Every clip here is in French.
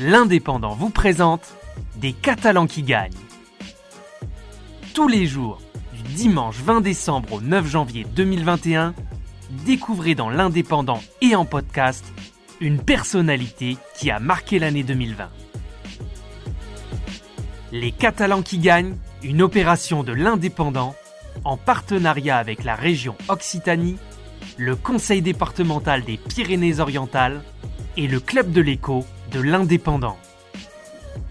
l'Indépendant vous présente Des Catalans qui gagnent. Tous les jours, du dimanche 20 décembre au 9 janvier 2021, découvrez dans l'Indépendant et en podcast une personnalité qui a marqué l'année 2020. Les Catalans qui gagnent, une opération de l'Indépendant en partenariat avec la région Occitanie, le Conseil départemental des Pyrénées-Orientales et le Club de l'écho de l'Indépendant.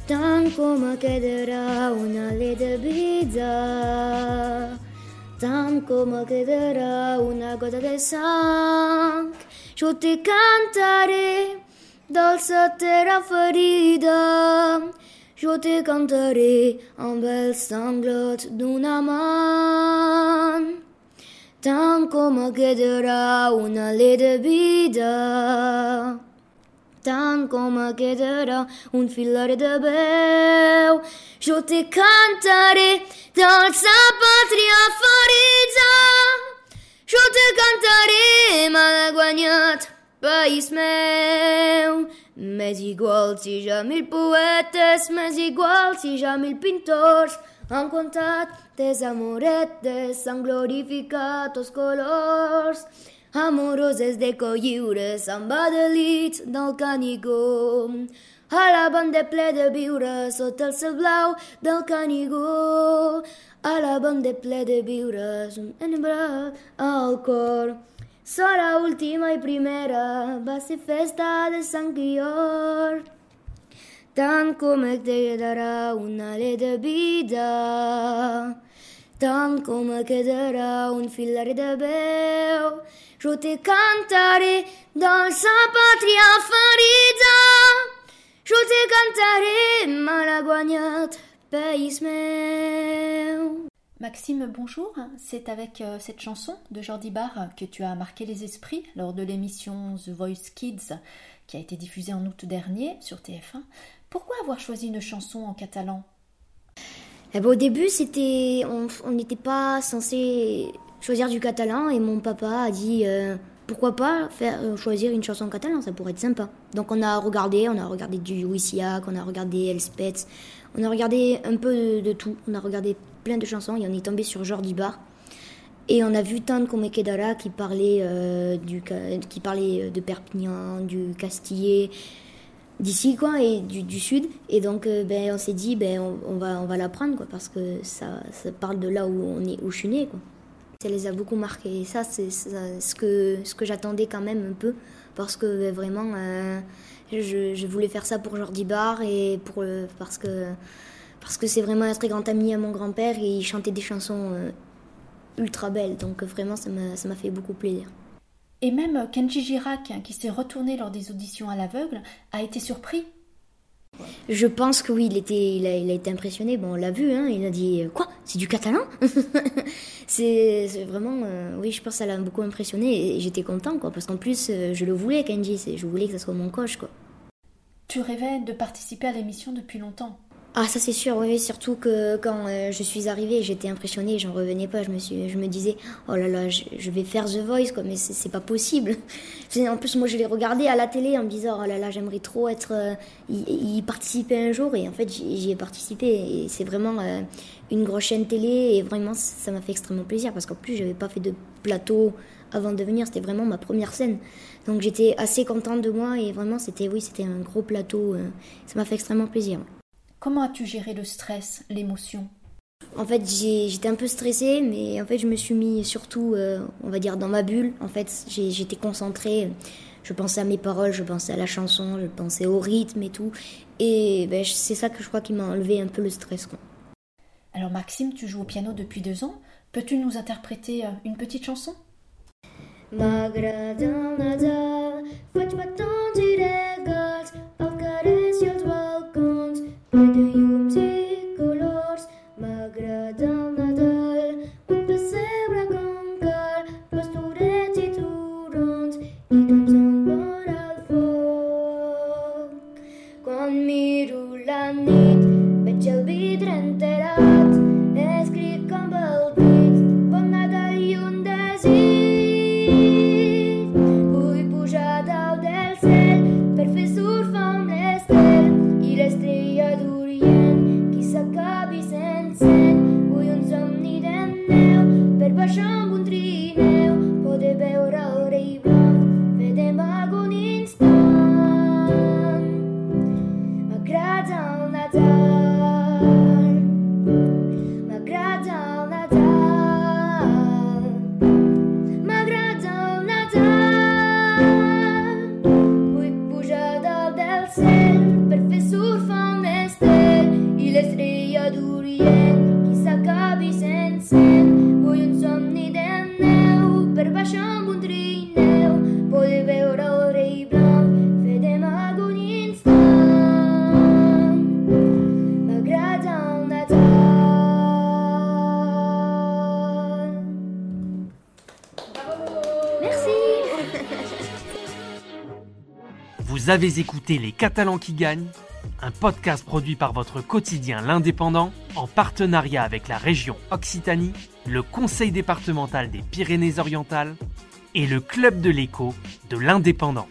Tant come chiederà una lede bizza, tant come chiederà una gota de sang, io ti cantaré dolce terra ferida, io ti cantaré un bel sanglot d'una man. Tant come chiederà una lede vida, tant come chiederà un filare de veu, jo te cantaré dolça pàtria ferida, jo te cantaré mal guanyat, país meu. M'és igual si ja mil poetes, m'és igual si ja mil pintors. Han contat des amoretes, han glorificat els colors amoroses de colliures amb adelits del Canigó. A la banda ple de viure sota el cel blau del Canigó. A la banda ple de viure un embrat al cor. Sora última i primera va ser festa de sang i or. Tant com et quedarà una ale de vida, tant com et quedarà un filar de veu, jo te cantaré dans sa pàtria ferida, jo te cantaré malaguanyat, país meu. Maxime, bonjour. C'est avec euh, cette chanson de Jordi Barr que tu as marqué les esprits lors de l'émission The Voice Kids qui a été diffusée en août dernier sur TF1. Pourquoi avoir choisi une chanson en catalan? Eh ben, au début, c'était, on n'était pas censé choisir du catalan et mon papa a dit euh, pourquoi pas faire euh, choisir une chanson en catalan, ça pourrait être sympa. Donc on a regardé, on a regardé du Wissiak, on a regardé Elspeth, on a regardé un peu de, tout, on a regardé plein de chansons et on est tombé sur Jordi Bar. Et on a vu Tan comme Kedara qui parlait, euh, du, qui parlait de Perpignan, du Castillet, d'ici quoi, et du, du sud. Et donc ben, on s'est dit, ben, on, va, on va la prendre quoi, parce que ça, ça parle de là où, on est, où je suis née. Quoi. Ça les a beaucoup marqués. Et ça, c'est ce que, ce que j'attendais quand même un peu, parce que ben, vraiment, euh, je, je voulais faire ça pour Jordi Bar et pour, parce que parce que c'est vraiment un très grand ami à mon grand-père et il chantait des chansons euh, ultra belles. Donc vraiment, ça m'a fait beaucoup plaisir. Et même Kenji Girac, qui s'est retourné lors des auditions à l'aveugle, a été surpris. Je pense que oui, il, était, il, a, il a été impressionné. Bon, on l'a vu, hein, il a dit euh, Quoi? C'est du catalan? C'est vraiment. euh, oui, je pense que ça l'a beaucoup impressionné et j'étais content, quoi, parce qu'en plus, euh, je le voulais, Kenji. Je voulais que ça soit mon coach, quoi. Tu rêvais de participer à l'émission depuis longtemps? Ah, ça c'est sûr, oui, surtout que quand euh, je suis arrivée, j'étais impressionnée, j'en revenais pas. Je me, disais, oh là là, je, vais faire The Voice, quoi, mais c'est pas possible. En plus, moi je l'ai regardé à la télé en me disant, oh là là, j'aimerais trop être, euh, y, participer un jour, et en fait, j'y j'y ai participé, et c'est vraiment euh, une grosse chaîne télé, et vraiment, ça m'a fait extrêmement plaisir, parce qu'en plus, j'avais pas fait de plateau avant de venir, c'était vraiment ma première scène. Donc j'étais assez contente de moi, et vraiment, c'était, oui, c'était un gros plateau, euh, ça m'a fait extrêmement plaisir. Comment as-tu géré le stress, l'émotion? En fait, j'étais un peu stressée, mais en fait, je me suis mis surtout, euh, on va dire, dans ma bulle. En fait, j'étais concentrée. Je pensais à mes paroles, je pensais à la chanson, je pensais au rythme et tout. Et ben, c'est ça que je crois qui m'a enlevé un peu le stress. Quoi. Alors Maxime, tu joues au piano depuis deux ans. Peux-tu nous interpréter euh, une petite chanson? M'agrada Vous avez écouté Les Catalans qui gagnent, un podcast produit par votre quotidien L'Indépendant en partenariat avec la région Occitanie, le Conseil départemental des Pyrénées-Orientales et le Club de l'écho de l'Indépendant.